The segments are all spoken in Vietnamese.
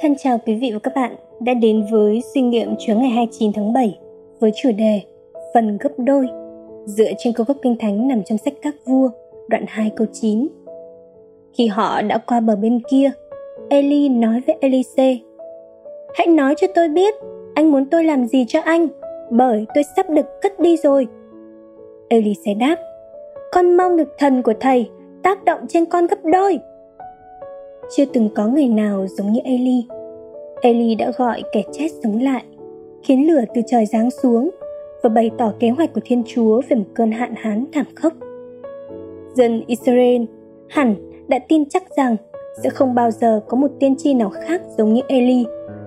Thân chào quý vị và các bạn đã đến với suy nghiệm Chúa ngày 29 tháng 7 với chủ đề Phần gấp đôi dựa trên câu gốc kinh thánh nằm trong sách các vua đoạn 2 câu 9. Khi họ đã qua bờ bên kia, Eli nói với Elise Hãy nói cho tôi biết anh muốn tôi làm gì cho anh bởi tôi sắp được cất đi rồi. Elise đáp Con mong được thần của thầy tác động trên con gấp đôi. Chưa từng có người nào giống như Eli. Eli đã gọi kẻ chết sống lại, khiến lửa từ trời giáng xuống và bày tỏ kế hoạch của Thiên Chúa về một cơn hạn hán thảm khốc. Dân Israel hẳn đã tin chắc rằng sẽ không bao giờ có một tiên tri nào khác giống như Eli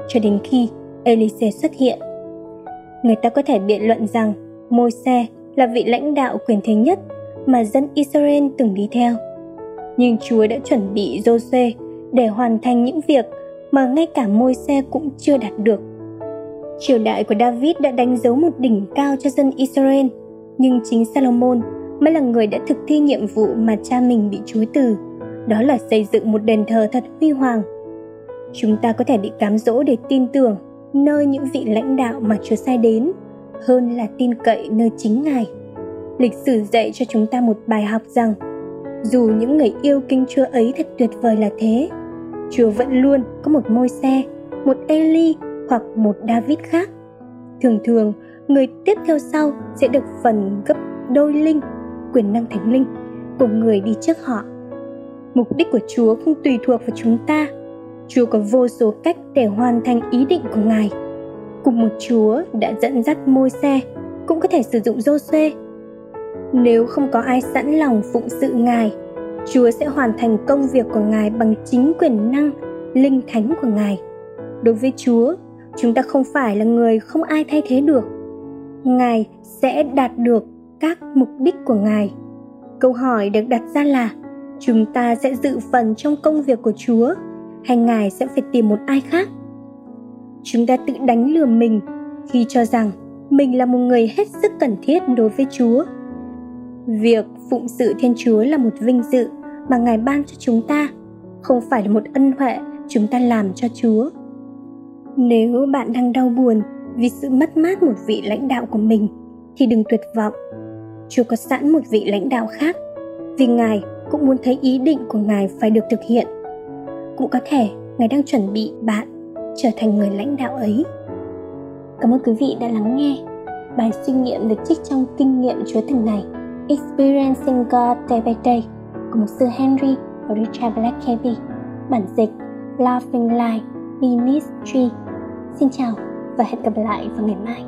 cho đến khi Elise xuất hiện. Người ta có thể biện luận rằng Môi-se là vị lãnh đạo quyền thế nhất mà dân Israel từng đi theo. Nhưng Chúa đã chuẩn bị Jose để hoàn thành những việc mà ngay cả môi xe cũng chưa đạt được. Triều đại của David đã đánh dấu một đỉnh cao cho dân Israel, nhưng chính Salomon mới là người đã thực thi nhiệm vụ mà cha mình bị chối từ, đó là xây dựng một đền thờ thật huy hoàng. Chúng ta có thể bị cám dỗ để tin tưởng nơi những vị lãnh đạo mà Chúa sai đến, hơn là tin cậy nơi chính Ngài. Lịch sử dạy cho chúng ta một bài học rằng, dù những người yêu kinh Chúa ấy thật tuyệt vời là thế, Chúa vẫn luôn có một môi xe, một Eli hoặc một David khác. Thường thường, người tiếp theo sau sẽ được phần gấp đôi linh, quyền năng thánh linh của người đi trước họ. Mục đích của Chúa không tùy thuộc vào chúng ta. Chúa có vô số cách để hoàn thành ý định của Ngài. Cùng một Chúa đã dẫn dắt môi xe, cũng có thể sử dụng dô xê. Nếu không có ai sẵn lòng phụng sự Ngài Chúa sẽ hoàn thành công việc của Ngài bằng chính quyền năng, linh thánh của Ngài. Đối với Chúa, chúng ta không phải là người không ai thay thế được. Ngài sẽ đạt được các mục đích của Ngài. Câu hỏi được đặt ra là chúng ta sẽ dự phần trong công việc của Chúa hay Ngài sẽ phải tìm một ai khác? Chúng ta tự đánh lừa mình khi cho rằng mình là một người hết sức cần thiết đối với Chúa Việc phụng sự Thiên Chúa là một vinh dự mà Ngài ban cho chúng ta, không phải là một ân huệ chúng ta làm cho Chúa. Nếu bạn đang đau buồn vì sự mất mát một vị lãnh đạo của mình thì đừng tuyệt vọng. Chúa có sẵn một vị lãnh đạo khác vì Ngài cũng muốn thấy ý định của Ngài phải được thực hiện. Cũng có thể Ngài đang chuẩn bị bạn trở thành người lãnh đạo ấy. Cảm ơn quý vị đã lắng nghe. Bài suy nghiệm được trích trong kinh nghiệm Chúa từng này Experiencing God Day by Day của mục sư Henry và Richard Black KB, bản dịch Laughing Light Ministry. Xin chào và hẹn gặp lại vào ngày mai.